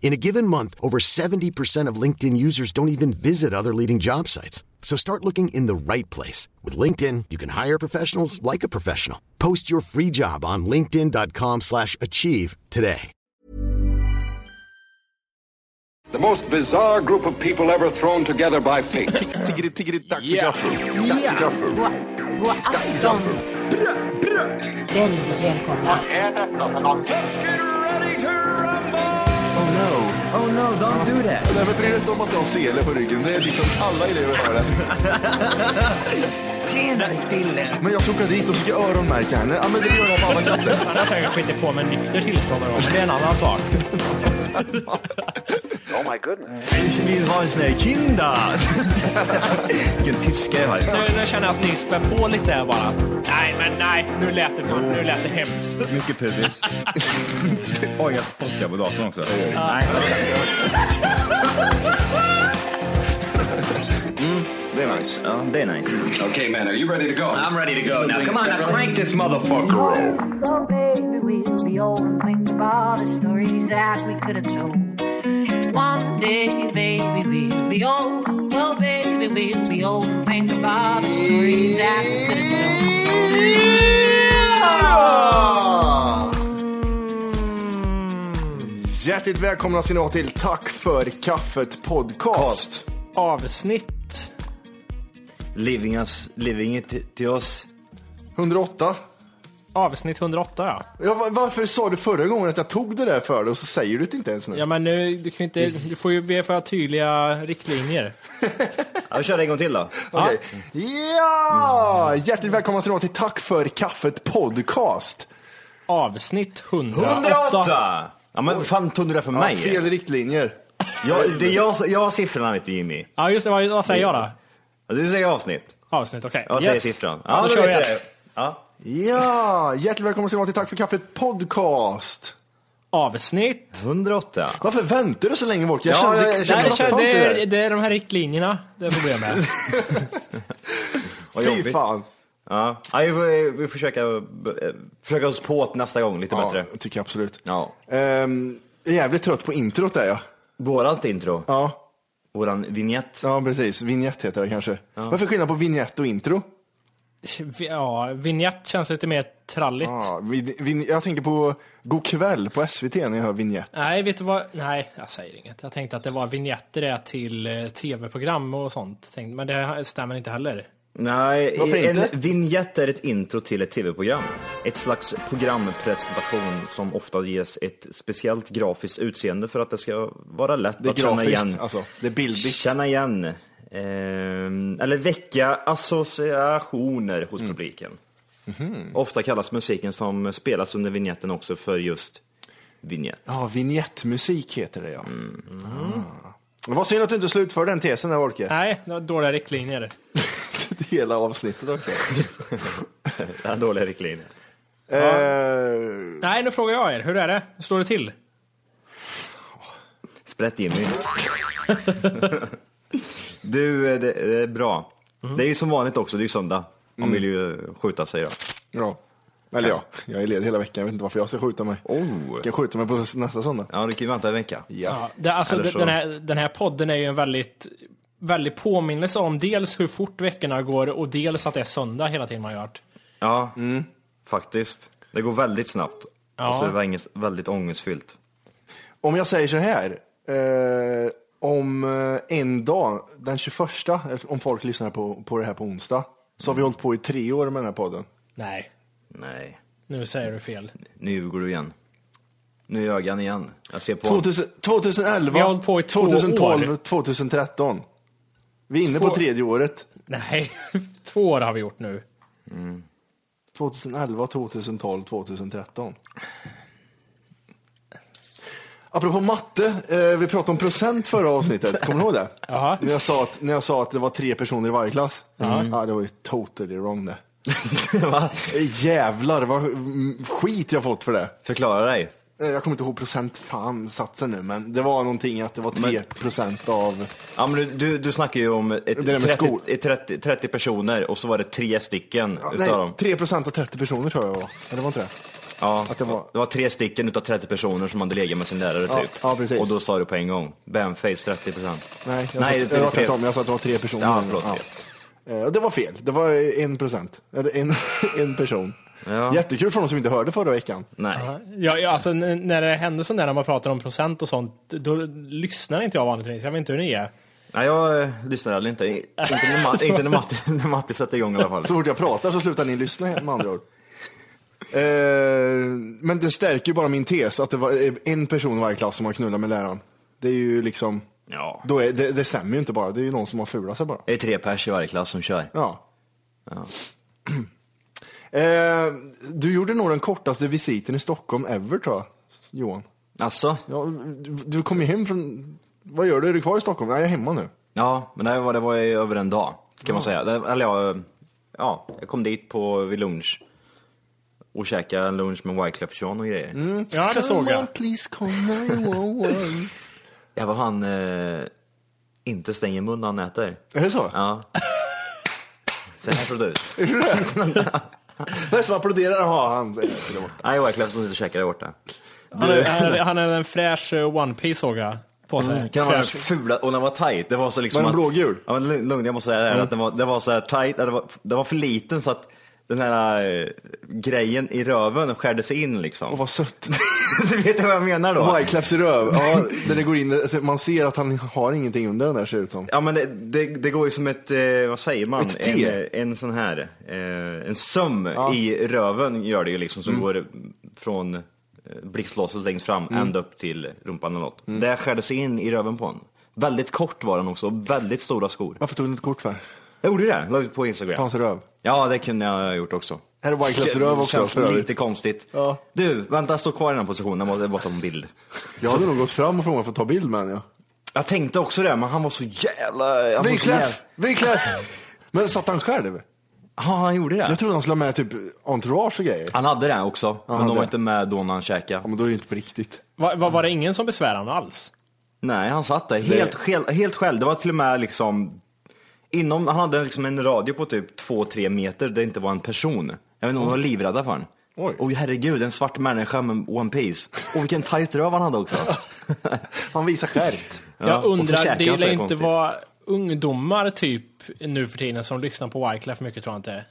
In a given month, over 70% of LinkedIn users don't even visit other leading job sites. So start looking in the right place. With LinkedIn, you can hire professionals like a professional. Post your free job on linkedin.com slash achieve today. The most bizarre group of people ever thrown together by fate. Tiggeri, tiggeri, dack för Ja. gaffel. Dack för Oh no, don't do that. Nej men bry dig inte om att jag har sele på ryggen. Det är liksom alla elever har det. Tjenare Dille! Men jag ska åka dit och ska öronmärka henne. Ja men det gör jag på alla katter. Han har säkert skitit på med nykter tillstånd någon gång, det är en annan sak. Ich vill ha en sån här kinda! Vilken tyska jag har. Nu, nu känner jag att ni spär på lite här bara. Nej, men nej, nu lät det, för, nu lät det hemskt. Mycket pubis. Oj, jag spottar på datorn också. Nej. Det är nice. Det är nice. okay, man, are you ready to go? I'm ready to go now. Come on, now crank this motherfucker. So baby, we'll be old and think all the stories that we could have told. One day, baby, we'll be old. Oh, baby, we'll be old and think all the stories that. Hjärtligt välkomna ska ni vara till Tack för kaffet podcast. Avsnitt. Living, us, living it till oss. 108. Avsnitt 108 ja. Ja, va- varför sa du förra gången att jag tog det där för dig och så säger du det inte ens nu? Ja men nu, du kan inte, du får ju be för att ha tydliga riktlinjer. Ja, vi kör en gång till då. Okej. Ja! Hjärtligt välkomna ska till Tack för kaffet podcast. Avsnitt 108. 108! Ja men fan tog du det för Ja, mig? fel riktlinjer. Jag, det är jag, jag har siffrorna vet du Jimmy. Ja just det, vad, vad säger jag då? Ja, Du säger avsnitt. Avsnitt, okej. Jag säger siffran. Ja, då då kör vi det. Ja. Ja, hjärtligt välkomna ska till Tack för kaffet podcast. Avsnitt. 108. Varför väntar du så länge bort? Jag Ja, kände, jag- jag jag kände Nej, vad det, fan det, det är, där. det är de här riktlinjerna det är problemet. Vad Fy jobbigt. fan. Ja, ja vi får vi får försöka, eh, försöka oss på nästa gång lite Ja, bättre. det tycker jag absolut. Ja. Ehm, jag är jävligt trött på introt är jag. Vårat intro, Ja, våran vignett. ja precis. Vignett heter det kanske. Varför är skillnad på vignett och intro? Ja, vignett känns lite mer tralligt. Ja, vin, vin, jag tänker på God kväll på SVT när jag hör vignett. Nej, vet du vad? Nej, jag säger inget. Jag tänkte att det var vignetter det till eh, tv-program och sånt. Men det stämmer inte heller. Nej, Varför en inte? vignett är ett intro till ett tv-program. Ett slags programpresentation som ofta ges ett speciellt grafiskt utseende för att det ska vara lätt Det att känna grafiskt, igen. alltså. Det är bildligt. Känna igen. Ehm, eller väcka associationer hos Mm. publiken. Mhm. Ofta kallas musiken som spelas under vignetten också för just vignett. Ja, vignettmusik heter det ja. Ah. Det var synd att du inte slutför den tesen där Orke. Nej, det var dåliga riktlinjer. Hela avsnittet också. Det är dåliga riktlinjer. Eh, Nej, nu frågar jag er. Hur är det? Hur står det till? Sprätt Jimmy. du, eh, det det är bra. Mhm. Det är ju som vanligt också, det är ju söndag. Man Mm. vill ju skjuta sig då. ja. Eller ja, jag är ledig hela veckan. Jag vet inte varför jag ska skjuta mig. Oh. Jag kan skjuta mig på nästa söndag. Ja, du kan ju vänta en vecka. Ja, det, alltså, Eller det- så- den, här, den här podden är ju en väldigt, väldigt påminnelse om dels hur fort veckorna går och dels att det är söndag hela tiden man gör. Ja, Mm. faktiskt. Det går väldigt snabbt. Ja. Och så är det väldigt- väldigt ångestfyllt. Om jag säger så här. Eh, om eh, en dag, den 21, eh, om folk lyssnar på, på det här på onsdag, så har vi hållit på i tre år med den här podden. Nej, Nej, nu säger du fel. nu ljuger du igen. Nu ljög han igen. Jag ser på 2000, 2011, Vi har hållit på i två 2012, år. 2013. Vi är inne Två- på tredje året. Nej, två år har vi gjort nu. 2011, 2012, 2013. Apropå matte, eh, vi pratade om procent förra avsnittet, kommer du ihåg det? Jaha. När jag, sa att, när jag sa att det var tre personer i varje klass. Ja, det var ju totally wrong det. Va? Jävlar vad mm, skit jag fått för det. Förklara dig. Eh, Jag kommer inte ihåg procent, fan satsen nu, men det var någonting att det var 3 procent av... Ja, men du, du, snackar ju om ett, Det där med 30, skol. ett 30, 30 personer och så var det tre stycken Ja, utav nej, dem. 3 procent av 30 personer tror jag det var. Eller var inte det? Ja, att det var- det var tre stycken utav 30 personer som hade legat med sin lärare Ja, typ. ja, precis. Och då sa du på en gång, Bamface 30 procent. Nej, jag, Nej, sa, det- jag, det- tre- jag sa att det var 3 personer. Ja, förlåt, Eh, och Det var fel, det var en procent. Eller en, en person. Ja. Jättekul för de som inte hörde förra veckan. Nej. Ja, ja, alltså, när det händer sånt där när man pratar om procent och sånt, då lyssnar inte jag vanligtvis. Jag vet inte hur ni är. Nej, jag eh, lyssnar aldrig inte. Inte när, Matt, inte när, Matte, när Matte sätter igång i alla fall. Så fort jag pratar så slutar ni lyssna med andra ord. Eh, men det stärker ju bara min tes att det var en person i varje klass som har knullat med läraren. Det är ju liksom, Ja. då är, det, det stämmer ju inte bara, det är ju någon som har fulat sig bara. Det är tre pers i varje klass som kör. Ja. Eh, du gjorde nog den kortaste visiten i Stockholm ever tror jag, Johan. Alltså? Ja, du, du kom ju hem från, vad gör du? Är du kvar i Stockholm? Nej, jag är hemma nu. Ja, men det var, det var ju över en dag kan man säga. Det, eller ja, ja, jag kom dit på vid lunch och käkade en lunch med Wyclef Jean och grejer. Ja, det såg jag. please call 911. Jag var han eh, inte stänger mun när han äter. är det så? Ja. Så här såg det ut. Är som applåderar, jaha han. Nej, Wyclef som sitter och käkar där borta. Han är, han är, han är en fräsch eh, One Piece såg jag på sig. Kan det vara den fula, och den var tight. Det var så liksom Var den att- blågul? Ja men lugn, lugn, jag måste säga det här, att den var, det var så här tight, det var, det var för liten så att den här eh, grejen i röven skärde sig in liksom. Och vad sött. du vet vad jag menar då? Wyclefs i röv. Ja, där det går in, alltså, man ser att han har ingenting under den där ser ut som. Ja men det, det, det går ju som ett, eh, vad säger man? Ett T. En, en sån här, eh, en söm i röven gör det ju liksom Mm. som går från eh, blixtlåset längst fram ända upp till rumpan eller något. Det skärde sig in i röven på honom. Väldigt kort var den också, väldigt stora skor. Varför tog du inte kort för? Jag gjorde det, la ut på Instagram. Hans röv. Ja, det kunde jag ha gjort också. Här är Wyclefs röv också Känns för övrigt. lite konstigt. Ja. Du, vänta, stå kvar i den här positionen, jag måste jag måste ta en bild. Jag hade nog gått fram och frågat för att ta bild med. Ja. Jag tänkte också det, men han var så jävla... han var så jävla- Wyclef! Wyclef! Men satt han själv? Ja, han gjorde det. Jag trodde han skulle ha med typ entourage och grejer. Han hade det också, men hade de var det. inte med då när han käkade. Ja, men då är det ju inte på riktigt. Va, va, var det ingen som besvärade honom alls? Nej, han satt där helt, helt, helt själv. Det var till och med liksom... Inom, han hade liksom en radio på typ 2-3 meter där det inte var en person. Jag vet inte om de var livrädda för honom. Oj. Oj herregud, en svart människa med One Piece. Och vilken tight röv han hade också. Han visar skärpt. Ja, jag undrar, det lär inte vara ungdomar typ nu för tiden som lyssnar på Wyclef mycket tror jag inte.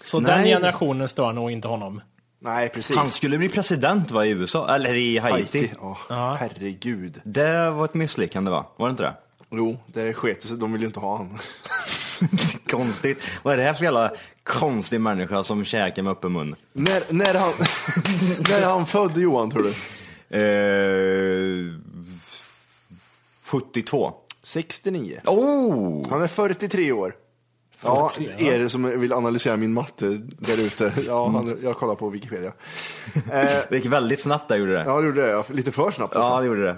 Så den Nej. generationen stör nog inte honom. Nej, precis. Han skulle bli president va, i USA, eller i Haiti. Haiti. Åh, Herregud. Det var ett misslyckande va? Var det inte det? Jo, det sket sig. De vill ju inte ha honom. Konstigt. Vad är det här för jävla konstig människa som käkar med öppen mun? när, när, han, när är han född Johan tror du? Eh, 72. 69. Oh! Han är 43 år. Ja, er som vill analysera min matte där ute. Ja, han, jag kollar på Wikipedia. Eh, Det gick väldigt snabbt där gjorde det. ja, det gjorde det. Lite för snabbt nästan. Ja, det gjorde det.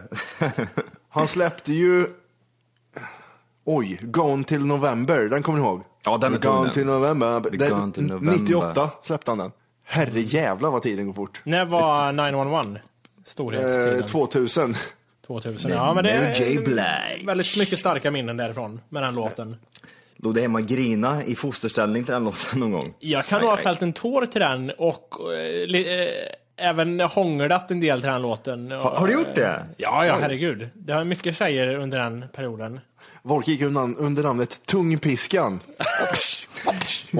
Han släppte ju... Oj, Gone till November, den kommer ni ihåg? Ja, den är tung, Gone den. till November. Den, Gone till November. 98 släppte han den. Herre jävla vad tiden går fort. När var 911? Storhetstiden? Eh, 2000. 2000. Ja, men det är väldigt mycket starka minnen därifrån med den låten. Låg du hemma och grina i fosterställning till den låten någon gång? Jag kan nog ha fällt en tår till den och eh, li, eh, även hånglat en del till den låten. Har, har du gjort det? Ja, ja, herregud. Det var mycket tjejer under den perioden. Volk gick undan, under namnet Tungpiskan.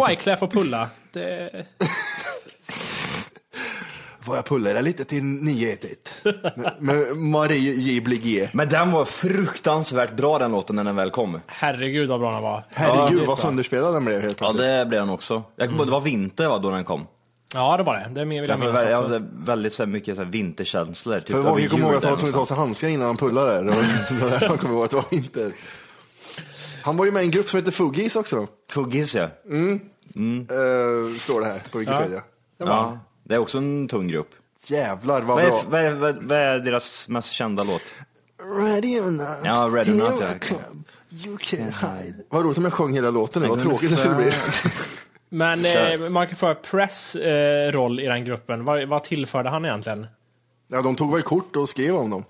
Wyclef och Pulla. Det... Får jag pulla dig lite till 911? Med- Marie J. Bligé. Men den var fruktansvärt bra den låten när den väl kom. Herregud vad bra den var. Herregud Ja, vad sönderspelad den blev helt Ja, plötsligt. det blev den också. Jag, Det var vinter va, då den kom. Ja, det var det. Det vill jag Därför, minnas jag också. hade väldigt så här, mycket så här, vinterkänslor. Typ För över kommer ihåg att han var där tvungen att ta sig handskar innan han pullade. Det var det var därför han kommer ihåg att det var inte. Han var ju med i en grupp som heter Fuggis också. Fuggis ja. Eh, står det här på Wikipedia. ja. Det är också en tung grupp. Jävlar vad Vad är, bra. vad, är, vad, vad är deras mest kända låt? Ready or not, Ja, Ready or here Not, I ja. come, you can hide. Vad roligt om jag sjöng hela låten nu, vad tråkigt det skulle bli. Men eh, Michael Fry Press eh, roll i den gruppen, vad, vad tillförde han egentligen? Ja, de tog väl kort och skrev om dem.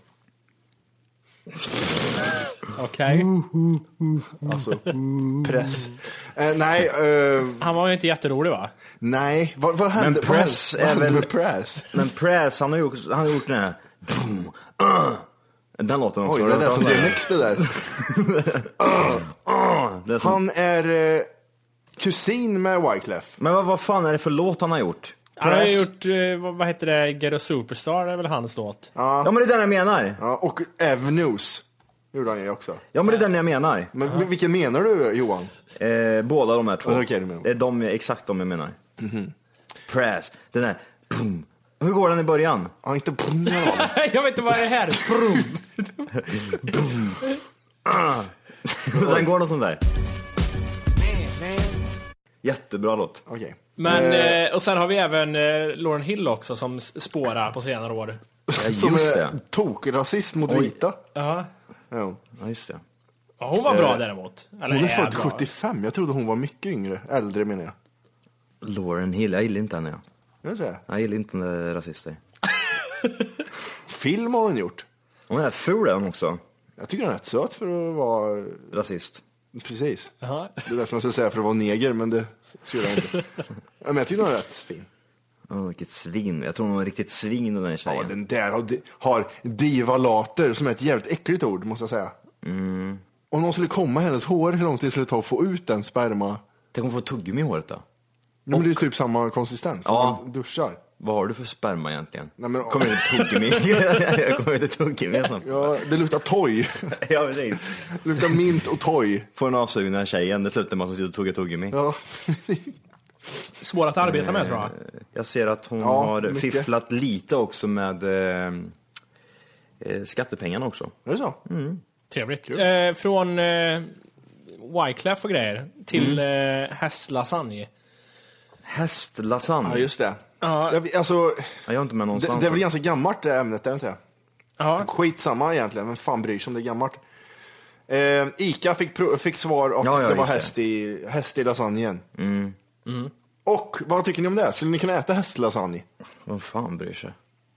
Okej. Alltså, press. Eh, nej, eh, Han var ju inte jätterolig va? nej, vad, vad hände? Men Press vad hände är väl- med Press? Men Press, han har gjort, han har gjort den här... Den låten också. Oj, har det du lät som det där. Det är som- Han är eh, kusin med Wyclef. Men vad, vad fan är det för låt han har gjort? Han har ju Press. gjort, eh, vad, vad heter det, Get a Superstar, det är väl hans låt? Ja men det är den jag menar. Ja, och Avenues gjorde han ju också. Ja men det är den jag menar. Men vilken menar du Johan? Eh, båda de här två. Ja, okej, du menar. Det är de, exakt de jag menar. Press, den här... Boom. Hur går den i början? Ja, inte Brunnar jag vet inte vad det är här. Brum. den går någon sån där. Jättebra låt. Okej. Men, eh, och sen har vi även eh, Lauren Hill också som s- spårar på senare år. Ja, Som just är det. tokrasist mot vita. Ja. Ja. Just det. Ja, hon var bra däremot. Eller Hon är född bra. 75, jag trodde hon var mycket yngre. Äldre menar jag. Lauren Hill, jag gillar inte henne. Jag, jag gillar inte när rasister. Film har hon gjort. Hon är ful är hon också. Jag tycker hon är rätt söt för att vara... Rasist. Precis. Jaha. Det är det som jag skulle säga för att vara neger, men det skulle jag inte. Men jag tycker hon är rätt fin. Åh, vilket svin. Jag tror hon är riktigt svin den Ja, tjejen. den där har, har divalater, som är ett jävligt äckligt ord, måste jag säga. Mm. Om någon skulle komma i hennes hår, hur lång tid skulle det ta att få ut den sperma? Tänk om hon får tuggummi i håret då? Nej, men det är typ samma konsistens, Ja. ja. man duschar. Vad har du för sperma egentligen? Nej, men- Kommer det tuggummi? kommer inte tuggummi. Ja, det luktar toy. Ja, precis. Det luktar mint och toy. Får en avsugning av tjejen, det slutar med att hon sitter och tuggar tuggummi. Ja. Svår att arbeta med tror jag. Jag ser att hon Ja, har mycket. fifflat lite också med eh, eh, skattepengarna också. Är det så? Trevligt. Eh, från eh, Wyclef och grejer till Mm. eh, hästlasagne. Hästlasagne. Ja, just det. Ja. Jag, alltså, Ja, jag är inte med det, någonstans. det är väl ganska gammalt det ämnet, är det inte det? Ja. Skitsamma egentligen, vem fan bryr sig om det är gammalt? Eh, Ica fick, fick svar och Ja, ja, det var det. häst i, häst i lasagnen. Mm. Och vad tycker ni om det? Skulle ni kunna äta hästlasagne? Vem fan bryr sig?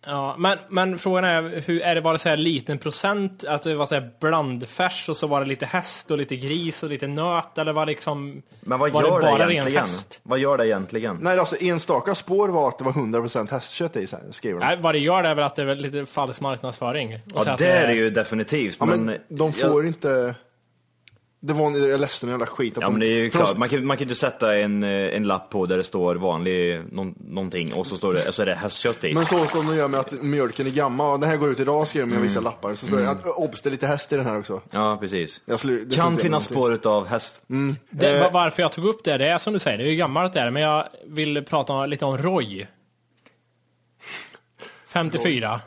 Ja, men, men frågan är, hur, är det bara så här liten procent, att det var så här blandfärs och så var det lite häst och lite gris och lite nöt, eller var det liksom... Men vad var gör det det, bara ren egentligen? häst? Vad gör det egentligen? Nej, alltså enstaka spår var att det var 100% hästkött i, skriver de. Nej, vad det gör det är väl att det är väl lite falsk marknadsföring. Och så Ja, att det är det ju definitivt. Ja, men de får jag, inte... Det var en, jag läste en jävla skit. Att Ja de, men det är ju klart, man kan, man kan ju inte sätta en, eh, en lapp på där det står vanlig någon, någonting och så står det, så är det hästkött i. Men så som de gör med att mjölken är gammal, den här går ut idag skriver de med vissa lappar, så står det att obs, det är lite häst i den här också. Ja precis. Jag slu, det Kan finnas spår utav häst. Det, Eh. va- varför jag tog upp det, det är som du säger, det är ju gammalt där, men jag vill prata om, lite om Roy. 54.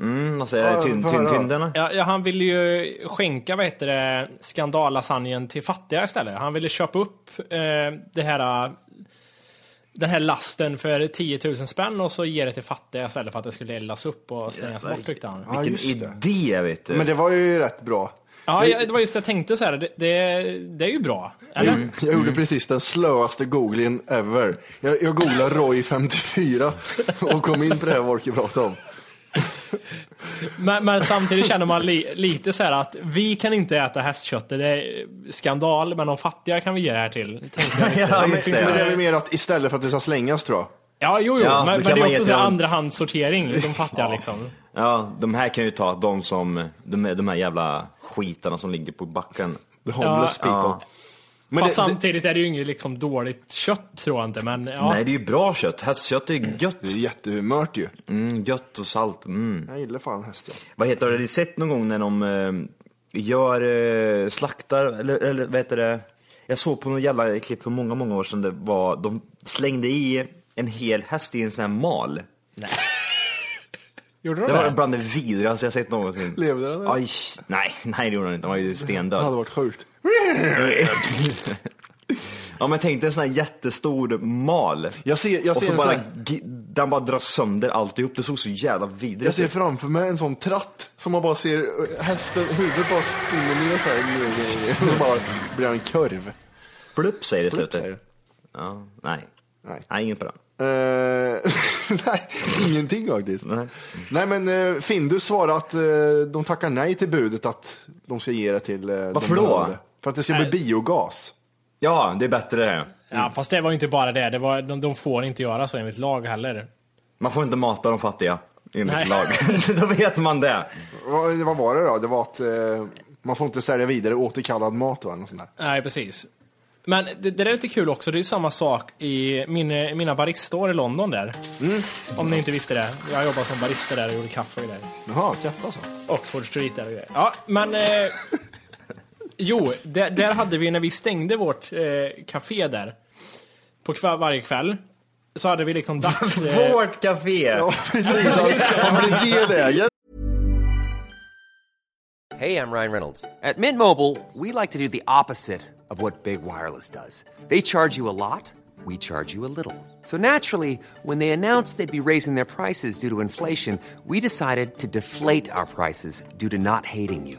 Mm, vad säger? Tyn, tyn, tynderna? Ja, ja, han ville ju skänka, vad heter det, skandallasagnen till fattiga istället. Han ville köpa upp eh, det här, eh, den här lasten för 10 000 spänn och så ge det till fattiga istället för att det skulle eldas upp och slängas bort tyckte han. Ja, Vilken idé vet du. Men det var ju rätt bra. Ja, jag, det var just det jag tänkte så här. Det, det, det är ju bra. Eller? Jag gjorde precis den slöaste googlingen ever. Jag, jag googlade Roy 54 och kom in på det här Wolke pratade om. Men, men samtidigt känner man li, lite så här att vi kan inte äta hästköttet. Det är skandal, men de fattiga kan vi ge det här till. Ja, Men just det. Men det är väl mer att istället för att det ska slängas tror jag. Ja, jo, jo. Ja, men, men det är också så andrahandssortering, de fattiga liksom. Ja, de här kan ju ta de som, de, de här jävla skitarna som ligger på backen. The homeless Ja. people. Men Fast det- det- samtidigt är det ju inget liksom dåligt kött tror jag inte, men ja. Nej, det är ju bra kött. Hästkött är ju gött. Det är jättemört ju. Mm, gött och salt. Mm. Jag gillar fan häst ja. Vad heter det, har du sett någon gång när de eh, gör, eh, slaktar, eller, eller vad heter det? Jag såg på någon jävla klipp för många, många år sedan det var, de slängde i en hel häst i en sån här mal. Gjorde de Det var det? bland det vidrigaste jag sett någonsin. Levde den? Aj, nej, nej det gjorde den inte, den var ju Det hade stendöd. varit sjukt. Ja men tänk dig en sån här jättestor mal. Jag ser, jag och ser, så en bara, sån här, den bara drar sönder alltihop. Det såg så jävla vidrigt jag ser ut. framför mig en sån tratt som man bara ser eh, hästen, huvudet bara spinner ner så här. Och bara blir en kurv. Plupp säger det i Plupp, säger det. Ja, nej. Nej. Nej, inget på den. Eh, nej, ingenting faktiskt. Nej. Nej men uh, Findus svarar att eh, de tackar nej till budet att de ska ge det till uh, Varför då? För att det ska bli Nej. biogas. Ja, det är bättre det. Ja, fast det var ju inte bara det. det var, de, de får inte göra så enligt lag heller. Man får inte mata de fattiga enligt Nej. lag. Då vet man det. Vad, vad var det då? Det var att eh, man får inte sälja vidare återkallad mat va? Något sånt där. Nej, precis. Men det, det där är lite kul också. Det är samma sak i min, mina baristår i London där. Om ni inte visste det. Jag jobbade som barista där och gjorde kaffe och grejer. Jaha, kaffe alltså. Oxford Street där och grejer. Ja, men... Eh, jo, där, där hade vi när vi stängde vårt eh, café där. På kväll, varje kväll. Så hade vi liksom dags... Eh, Vårt café! Ja, precis. Han blir delägare. Hey, I'm Ryan Reynolds. At Mint Mobile, we like to do the opposite of what Big Wireless does. They charge you a lot, we charge you a little. So naturally, when they announced they'd be raising their prices due to inflation, we decided to deflate our prices due to not hating you.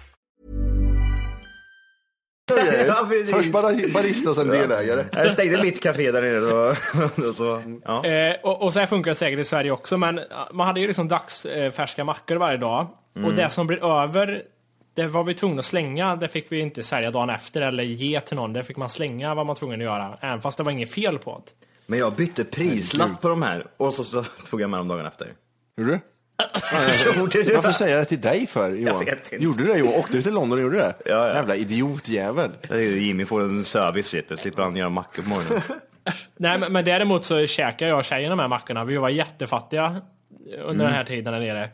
Ja. Först bara barista och sen delägare. Jag stängde mitt café där nere. Så, så, ja. Eh, och, och så här funkar det säkert i Sverige också, men man hade ju liksom dagsfärska mackor varje dag. Och det som blir över, det var vi tvungna att slänga. Det fick vi inte sälja dagen efter eller ge till någon. Det fick man slänga vad man tvungen att göra. Även fast det var inget fel på det. Men jag bytte prislapp på de här och så, så tog jag med dem dagen efter. Gjorde du? Gjorde du? Varför säger jag det till dig för Johan? vet inte. Gjorde du det Johan? Åkte du till London och gjorde det? Ja, ja. Jävla idiotjävel. Det Jimmy får en service, vet du. slipper han göra mackor på morgonen. Nej, men, men däremot så käkade jag och tjejen de här mackorna. Vi var jättefattiga under den här tiden där nere.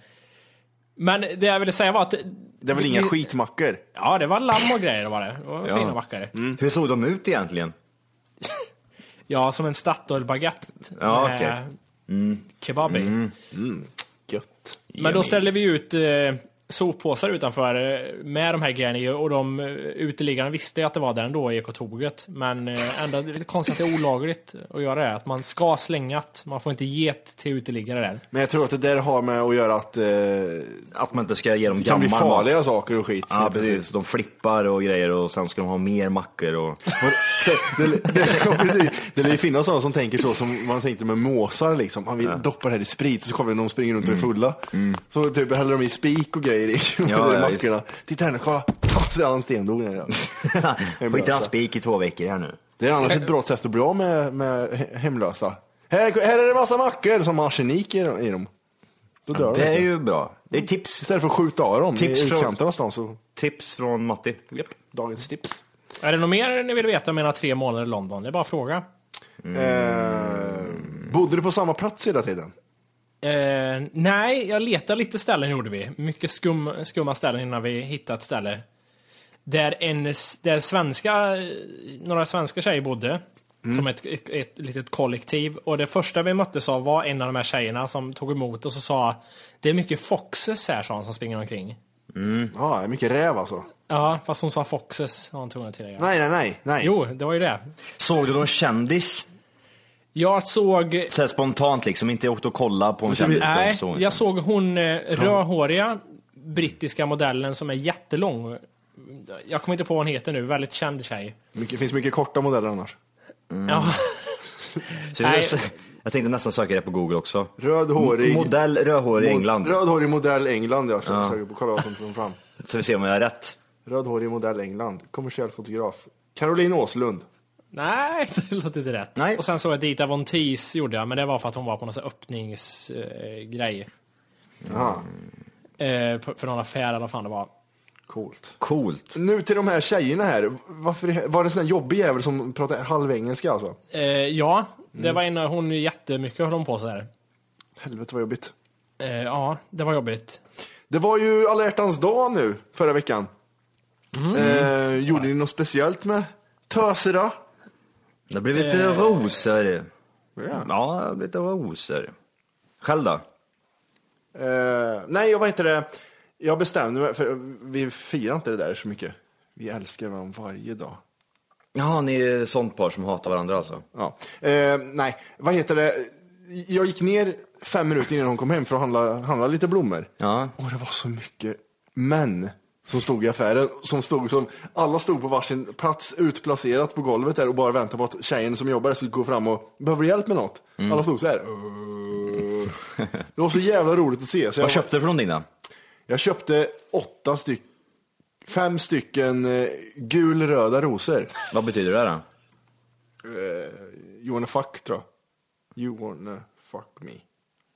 Men det jag ville säga var att... Det är väl inga skitmackor? Ja, det var lamm och grejer var det. Det var Ja. fina mackor. Hur såg de ut egentligen? Ja, som en Statoil-baguette. Ja, med okej. Kebabi. Gött. Men då ställde vi ut eh, soppåsar utanför eh, med de här grejerna i och de eh, uteliggarna visste ju att det var där ändå i ekotoget. Men eh, ändå det är lite konstigt att det är olagligt att göra det. Att man ska slänga det. Man får inte ge till uteliggare där. Men jag tror att det där har med att göra att eh, Att man inte ska ge dem det kan bli gammal mat. farliga saker och skit. Ja, precis. De flippar och grejer och sen ska de ha mer mackor och... Det, det, det, ja, precis. det lär ju finnas sådana som tänker så som man tänkte med måsar liksom. Man vill doppa det här i sprit och så kommer någon springer runt och är fulla. Så typ häller de i spik och grejer i Mm. Ja, ja, ja, mackorna. Titta här nu, kolla! Så är han stendog. där, Ja. Skit i hans spik i två veckor här nu. Det är annars ett bra sätt att bli av med, med he- hemlösa. Här, här är det massa mackor som har arsenik i, i dem. Då dör Det de. är ju bra. Det är tips. Istället för att skjuta av dem Tips i från- utkanten någonstans. Så, Tips från Matti. japp, dagens tips. Är det något mer ni vill veta om mina tre månader i London? Det är bara att fråga. Eh, bodde du på samma plats hela tiden? Eh, nej, jag letade lite ställen gjorde vi. Mycket skum, skumma ställen innan vi hittade ett ställe. Där, en, där svenska, några svenska tjejer bodde. Som ett, ett, ett litet kollektiv. Och det första vi möttes av var en av de här tjejerna som tog emot oss och sa Det är mycket foxes här, sa han, som springer omkring. Ja, det är mycket räv alltså. Ja, fast hon sa foxes, har hon tvungen att tillägga. Nej, nej, nej. nej. Jo, det var ju det. Såg du någon kändis? Jag såg... Så här spontant liksom, inte åkt och kollat på en så vi- kändis? Nej, såg en jag såg hon eh, rödhåriga brittiska modellen som är jättelång. Jag kommer inte på vad hon heter nu, väldigt känd tjej. Mycket, finns mycket korta modeller annars. Ja, Så Nej. jag, jag tänkte nästan söka det på google också. Rödhårig. Modell rödhårig i England. Rödhårig modell England, ja. ja. Söker på, kolla vad som kommer fram. Så vi ser om jag har rätt. Rödhårig modell England. Kommersiell fotograf. Caroline Åslund. Nej, det låter inte rätt. Nej. Och sen såg jag Dita Von Teese gjorde jag, men det var för att hon var på någon öppningsgrej. Eh, grej. Jaha, eh, för någon affär eller vad fan det var. coolt. Coolt. Nu till de här tjejerna här. Varför, var det en sån här jobbig jävel som pratar halv engelska alltså? Eh, ja, det var en, hon jättemycket höll hon på sådär. Helvete vad jobbigt. Eh, ja, det var jobbigt. Det var ju alla hjärtans dag nu förra veckan. Eh, gjorde ni något speciellt med töserna? Det har blivit lite rosor. Ja, det har blivit rosor. Själv då? Eh, nej, jag vad heter det? Jag bestämde mig, för vi firar inte det där så mycket. Vi älskar varandra varje dag. Ja, ni är sånt par som hatar varandra alltså? Ja. Eh, nej, vad heter det? Jag gick ner fem minuter innan hon kom hem för att handla, handla lite blommor. Ja. Och det var så mycket män som stod i affären. Som stod som, alla stod på varsin plats utplacerat på golvet där och bara väntade på att tjejen som jobbar skulle gå fram och behöver hjälp med något. Mm. Alla stod så här. Det var så jävla roligt att se. Så Vad köpte du för någonting då? jag köpte åtta styck, fem stycken eh, gulröda rosor. Vad betyder det då? Eh, you wanna fuck tror jag. You wanna fuck me.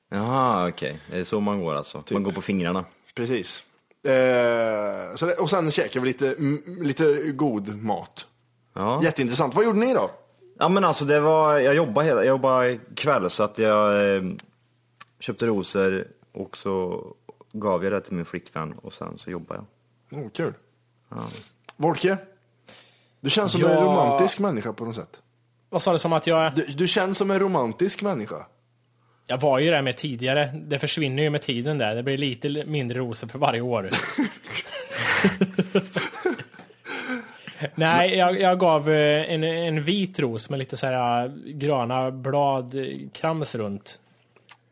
Jaha, okej. Det är så man går alltså. Man går på fingrarna. Precis. Eh, så det, och sen käkade vi lite, mm, lite god mat. Ja. Jätteintressant. Vad gjorde ni då? Ja men alltså det var, jag jobbade hela, jag jobbade kväll så att jag eh, köpte rosor och så gav jag det till min flickvän och sen så jobbade jag. Oh, kul. Volke? Du känns som Ja. en romantisk människa på något sätt. Vad sa du som att jag... Du, du känns som en romantisk människa. Jag var ju där med tidigare. Det försvinner ju med tiden där. Det blir lite mindre rosor för varje år. Nej, jag, jag gav eh, en, en vit ros med lite så här eh, gröna bladkrams runt.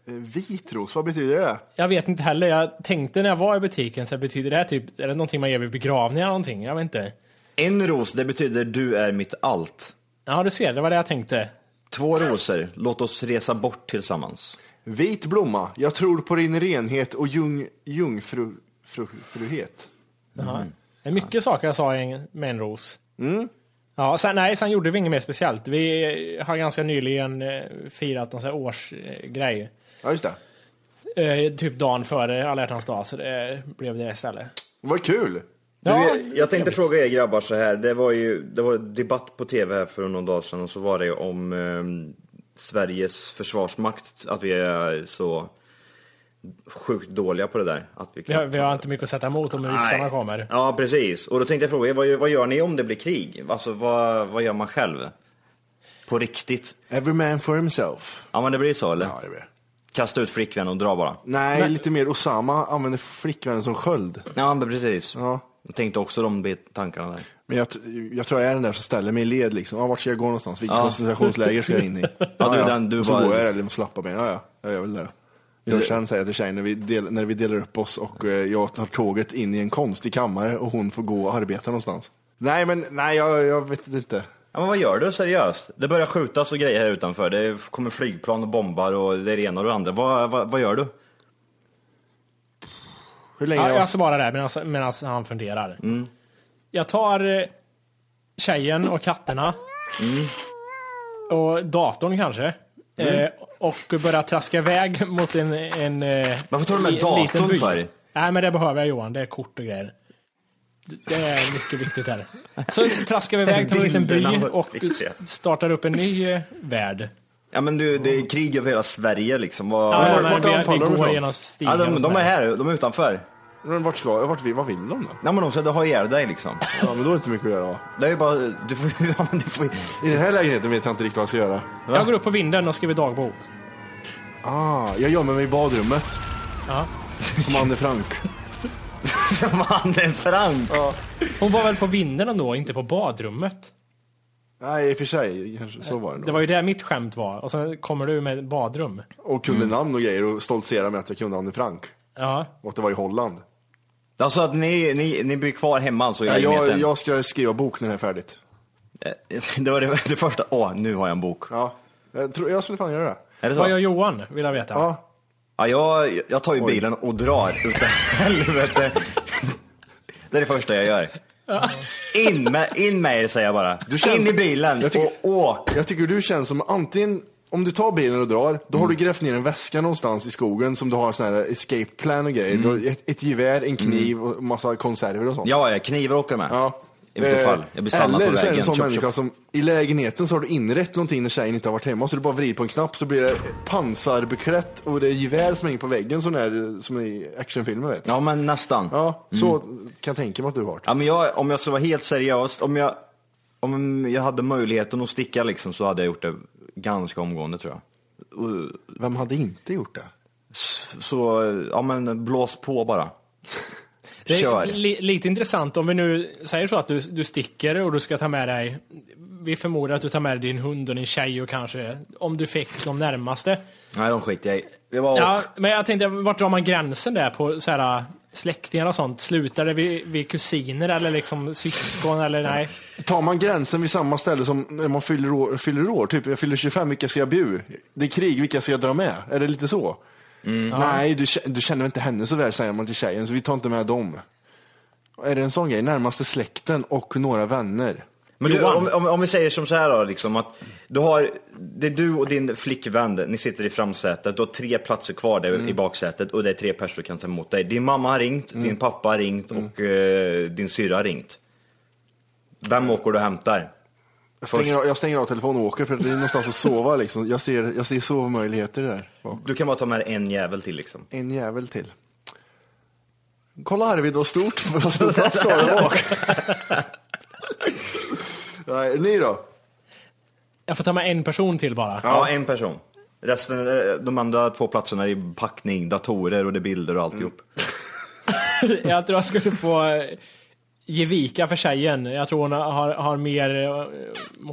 Eh, Vitros, vad betyder det? Jag vet inte heller. Jag tänkte när jag var i butiken så här, betyder det här typ, är det någonting man ger vid begravningar eller någonting? Jag vet inte. En ros, det betyder du är mitt allt. Ja, du ser, det var det jag tänkte. Två rosor, låt oss resa bort tillsammans. Vit blomma, jag tror på din renhet och jung, jungfruhet. Jaha. Det är mycket saker jag sa i en- med en ros. Ja, sen, nej, sen gjorde vi inget mer speciellt. Vi har ganska nyligen eh, firat någon sån här årsgrej. Ja, just det. Eh, typ dagen före alla hjärtans dag, så det blev det istället. Vad kul! Du, Ja, jag, jag tänkte trevligt. fråga er grabbar så här. Det var ju det var debatt på tv här för någon dag sedan och så var det om eh, Sveriges försvarsmakt. Att vi är så sjukt dåliga på det där. Att vi, Vi har, vi har inte mycket att sätta emot om ryssarna kommer. Ja, precis. Och då tänkte jag fråga er, vad, gör- vad gör ni om det blir krig? Alltså vad, vad gör man själv? På riktigt? Every man for himself. Ja, men det blir så eller? Ja, det blir. Kasta ut flickvän och dra bara? Nej, lite mer Osama använder flickvännen som sköld. Ja, men precis. Ja. Jag tänkte också de tankarna där. Men jag, jag tror jag är den där som ställer mig i led liksom. Ja, vart ska jag gå någonstans? Vilket koncentrationsläger ska jag in i? Ja, du är den, du och så bara- går jag där liksom och slappar mig. Ja, ja, jag väl det. Jag sen säger till tjejen när vi, del, när vi delar upp oss och eh, jag tar tåget in i en konstig kammare och hon får gå och arbeta någonstans. Nej, men nej, jag, jag vet inte. Ja, men vad gör du seriöst? Det börjar skjutas och grejer här utanför. Det kommer flygplan och bombar och det är det ena och det andra. Vad, vad, vad gör du? Hur länge Ja, jag... jag svarar där medan han funderar. Jag tar eh, tjejen och katterna. Och datorn kanske. Eh, och börjar traska iväg mot en... en eh, Varför tar du med datorn liten by. för? Nej, men det behöver jag Johan. Det är kort och grejer. Det är mycket viktigt här. Så traskar vi iväg till en liten by var och startar upp en ny eh, värld. Ja men du, det är krig över hela Sverige liksom. Vad, Ja, men vart vi, anfaller vi de ifrån? genom ja, de, de är här, de är utanför. Men vart ska vart vi, vad vill de då? Ja men de ska ha ihjäl dig liksom. Ja, men då är det inte mycket att göra. va? Det är ju bara, du får ja, men du får I den här lägenheten vet jag inte riktigt vad jag ska göra. Jag går upp på vinden och skriver dagbok. Ah, jag gömmer mig i badrummet. Ja. Som Anne Frank. Som Anne Frank. Hon var väl på vinden ändå, inte på badrummet? Nej, i och för sig. Kanske, så var det nog. Det var ju det mitt skämt var. Och sen kommer du med badrum. Och kunde Mm. namn och grejer och stoltsera med att jag kunde Anne Frank. Ja. Och att det var i Holland. Alltså att ni, ni, ni blir kvar hemma alltså jag, lägenheten? jag ska skriva bok när det är färdigt. Det var det, det första, åh nu har jag en bok. Ja, jag, tror, jag skulle fan göra det. Är det så? Vad gör Johan, vill jag veta? Ja, Ja, jag, jag tar ju bilen och drar utav helvete. Det är det första jag gör. In med, in med er säger jag bara. Du känns- in i bilen Jag tycker- och åk. jag tycker du känns som antingen om du tar bilen och drar, då har Mm. du grävt ner en väska någonstans i skogen som du har en sån här escape plan och grejer. Du har ett, ett gevär, en kniv och massa konserver och sånt. Mm. Ja, ja, knivar åker med. Ja. I vilket Eh, fall. Jag blir stannad Eller på så är det vägen. en sån Chop, människa chop. som i lägenheten så har du inrett någonting när tjejen inte har varit hemma. Så du bara vrider på en knapp så blir det pansarbeklätt och det är gevär som hänger på väggen som, är, som i actionfilmer vet. Ja, men nästan. Ja, så kan jag tänka mig att du har varit. Ja, men jag, om jag ska vara helt seriös, om jag, om jag hade möjligheten att sticka liksom, så hade jag gjort det ganska omgående tror jag. Vem hade inte gjort det? Så, ja men blås på bara. Det är Kör. li, lite intressant om vi nu säger så att du, du sticker och du ska ta med dig, vi förmodar att du tar med dig din hund och din tjej och kanske, om du fick de närmaste. Nej, de skiter jag i. Det var Ja, men jag tänkte, vart drar man gränsen där på så här, släktingar och sånt? Slutar det vid, vid kusiner eller liksom syskon eller nej? Tar man gränsen vid samma ställe som när man fyller år, fyller år typ jag fyller 25, vilka ska jag bjuda? Det är krig, vilka ska jag dra med? Är det lite så? Nej, du, du känner inte henne så väl säger man till tjejen, så vi tar inte med dem. Är det en sån grej? Närmaste släkten och några vänner. Men du, om, om, om vi säger som så här då, liksom att du har, det är du och din flickvän, ni sitter i framsätet, du har tre platser kvar där Mm. i baksätet och det är tre personer som kan ta emot dig. Din mamma har ringt, Mm. din pappa har ringt och eh, din syrra har ringt. Vem åker du och hämtar? Jag stänger, av, jag stänger av telefonen och åker för att det är någonstans att sova liksom. Jag ser, jag ser sovmöjligheter där. bak. Du kan bara ta med en jävel till liksom. En jävel till. Kolla Arvid vad stort, vad stor plats du har där bak. Nej, ni då? Jag får ta med en person till bara. Ja, en person. Resten, eh, de andra två platserna är packning, datorer och det är bilder och alltihop. Jag tror jag skulle få eh, ge vika för tjejen. Jag tror hon har, har mer... eh,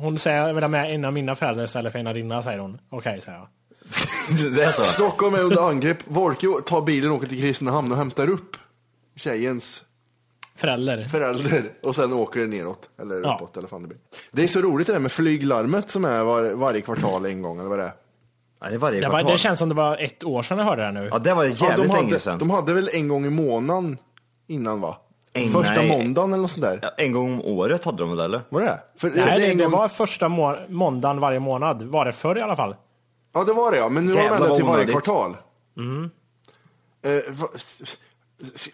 Hon säger vill ha med en av mina föräldrar istället för en av dina, säger hon. Okej, säger jag. det är så? Stockholm är under angrepp. Volke tar bilen och åker till Kristinehamn och hämtar upp tjejens Förälder. förälder och sen åker neråt eller Ja. uppåt eller fan det blir. Det är så roligt det där med flyglarmet som är var, varje kvartal en gång eller vad det är. Ja, det är varje Det, var, kvartal. det känns som det var ett år sedan jag hörde det nu. Ja, det var jävligt Ja, de, länge hade, sedan. de hade väl en gång i månaden innan va? En- Första nej. måndagen eller något sånt där. En gång om året hade de väl eller? Var det det? För Nej, det, det gång- var första må måndagen varje månad. Var det förr i alla fall? Ja, det var det ja. Men nu har de ändrat till varje onödigt. kvartal. Eh, va-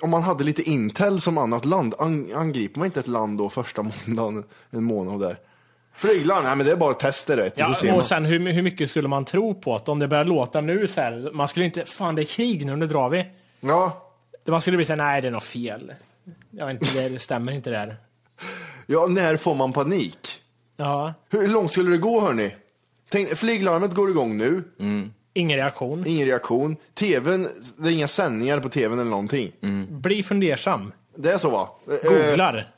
om man hade lite Intel som annat land, an, angriper man inte ett land då första måndagen, en månad där? Flyglarm, nej men det är bara tester rätt. Ja, så ser man. och sen hur, hur mycket skulle man tro på att om det börjar låta nu så här, man skulle inte, fan det är krig nu, nu drar vi. Ja, Man skulle bli såhär, nej det är något fel. Jag vet inte, det stämmer inte där. ja, när får man panik? Ja, Hur långt skulle det gå hörni? Tänk, flyglarmet går igång nu, ingen reaktion. ingen reaktion. TVn, det är inga sändningar på tvn eller någonting. Bli fundersam. Det är så va? Eh, Googlar.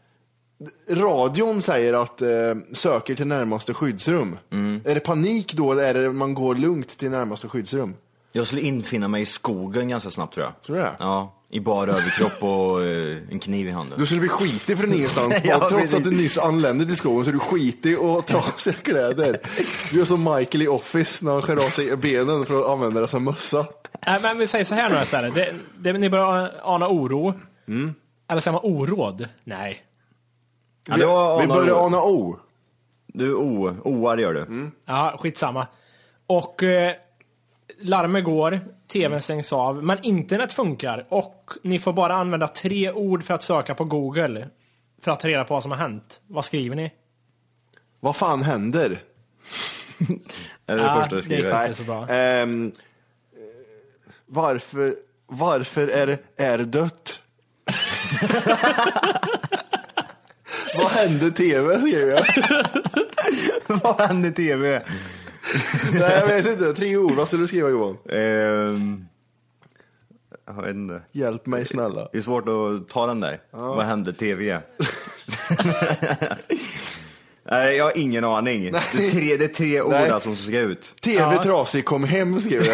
radion säger att eh, söker till närmaste skyddsrum. Är det panik då eller är det man går lugnt till närmaste skyddsrum? Jag skulle infinna mig i skogen ganska snabbt tror jag. Tror du det? Ja, i bara överkropp och eh, en kniv i handen. Du skulle bli skitig från ingenstans. Ja, trots precis. att du nyss anlände till skogen så är du skitig och har trasiga kläder. Du är som Michael i Office när han skär av sig benen för att använda det som mössa. Nej, men vi säger så här nu istället. Det, det, ni börjar ana oro. Eller säger man oråd? Nej. Ja, det var Vi börjar ana O. Du o, oar gör du. Ja, skitsamma. Och eh, larmet går, tvn stängs av, men internet funkar och ni får bara använda tre ord för att söka på Google. För att ta reda på vad som har hänt. Vad skriver ni? Vad fan händer? Är det det första du det är skriver? inte så bra. Ehm, eh, varför, varför är det är dött? Vad hände tv skriver jag. Vad hände tv? Nej jag vet inte, tre ord. Vad skulle du skriva Johan? Ja, Jag vet inte. Hjälp mig snälla. Det är svårt att ta den där. Vad hände TV? Nej, jag har ingen aning. Det är tre, det är tre ord Nej. alltså som ska ut. TV trasig, kom hem skriver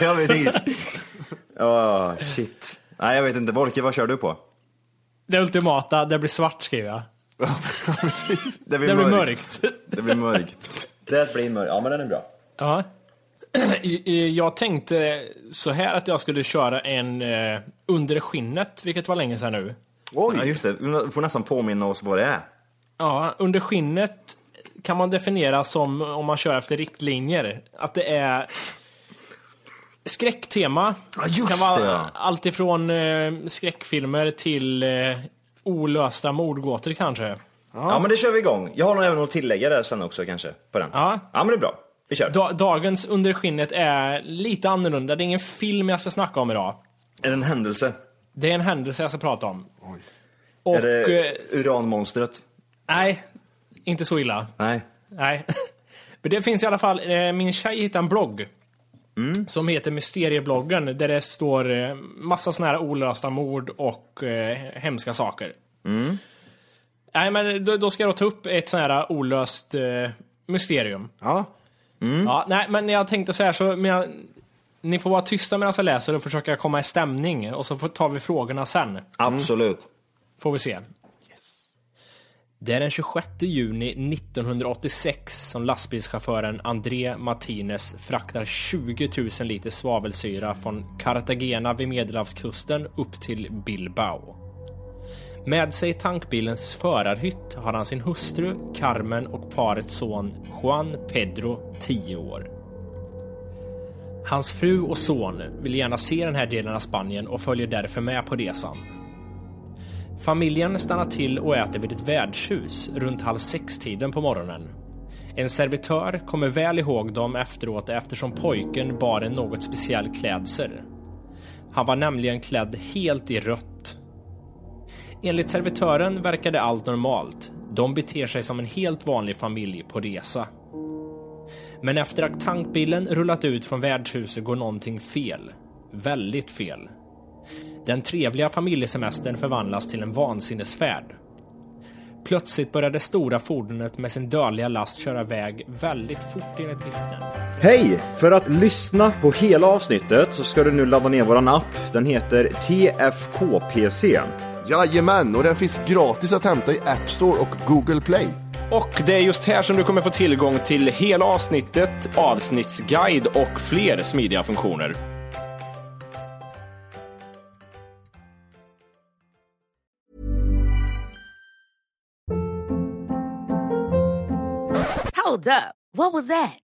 jag. vet inget. Åh, shit. Nej, jag vet inte. Volke, vad kör du på? Det ultimata, det blir svart skriver jag. Det Det blir mörkt. Det blir mörkt. Det blir mörkt. Ja, men den är bra. Ja. Jag tänkte så här att jag skulle köra en eh, under skinnet, vilket var länge sedan nu. Oj. Ja, just det. Du får nästan påminna oss vad det är. Ja, under skinnet kan man definiera som, om man kör efter riktlinjer, att det är skräcktema. Ja, just kan vara det, allt ifrån eh, skräckfilmer till eh, olösta mordgåtor kanske. Ja. men det kör vi igång. Jag har nog även något tillägga där sen också kanske, på den. Ja. Ja, men det är bra. Vi kör. Da- dagens under skinnet är lite annorlunda. Det är ingen film jag ska snacka om idag. Är det en händelse? Det är en händelse jag ska prata om. Och, är det eh, uranmonstret? nej, inte så illa. Nej. Nej. Men det finns i alla fall, eh, min tjej hittade en blogg. Som heter Mysteriebloggen, där det står eh, massa såna här olösta mord och eh, hemska saker. Nej, men då, då ska jag då ta upp ett sånt här olöst eh, mysterium. Ja. Ja, nej, men jag tänkte så här, så, men jag, ni får vara tysta medan jag läser och försöka komma i stämning. Och så får, tar vi frågorna sen. Absolut. Får vi se. Det är den 26 juni 1986 som lastbilschauffören André Martinez fraktar 20 000 liter svavelsyra från Cartagena vid Medelhavskusten upp till Bilbao. Med sig i tankbilens förarhytt har han sin hustru Carmen och parets son Juan Pedro, 10 år. Hans fru och son vill gärna se den här delen av Spanien och följer därför med på resan. Familjen stannar till och äter vid ett värdshus runt halv sex-tiden på morgonen. En servitör kommer väl ihåg dem efteråt eftersom pojken bar en något speciell klädsel. Han var nämligen klädd helt i rött. Enligt servitören verkade allt normalt. De beter sig som en helt vanlig familj på resa. Men efter att tankbilen rullat ut från värdshuset går någonting fel. Väldigt fel. Den trevliga familjesemestern förvandlas till en vansinnesfärd. Plötsligt börjar det stora fordonet med sin dödliga last köra iväg väldigt fort enligt vittnen. Hej! För att lyssna på hela avsnittet så ska du nu ladda ner våran app. Den heter TFKPC. Jajamän, och den finns gratis att hämta i App Store och Google Play. Och det är just här som du kommer få tillgång till hela avsnittet, avsnittsguide och fler smidiga funktioner. Hold up. What was that?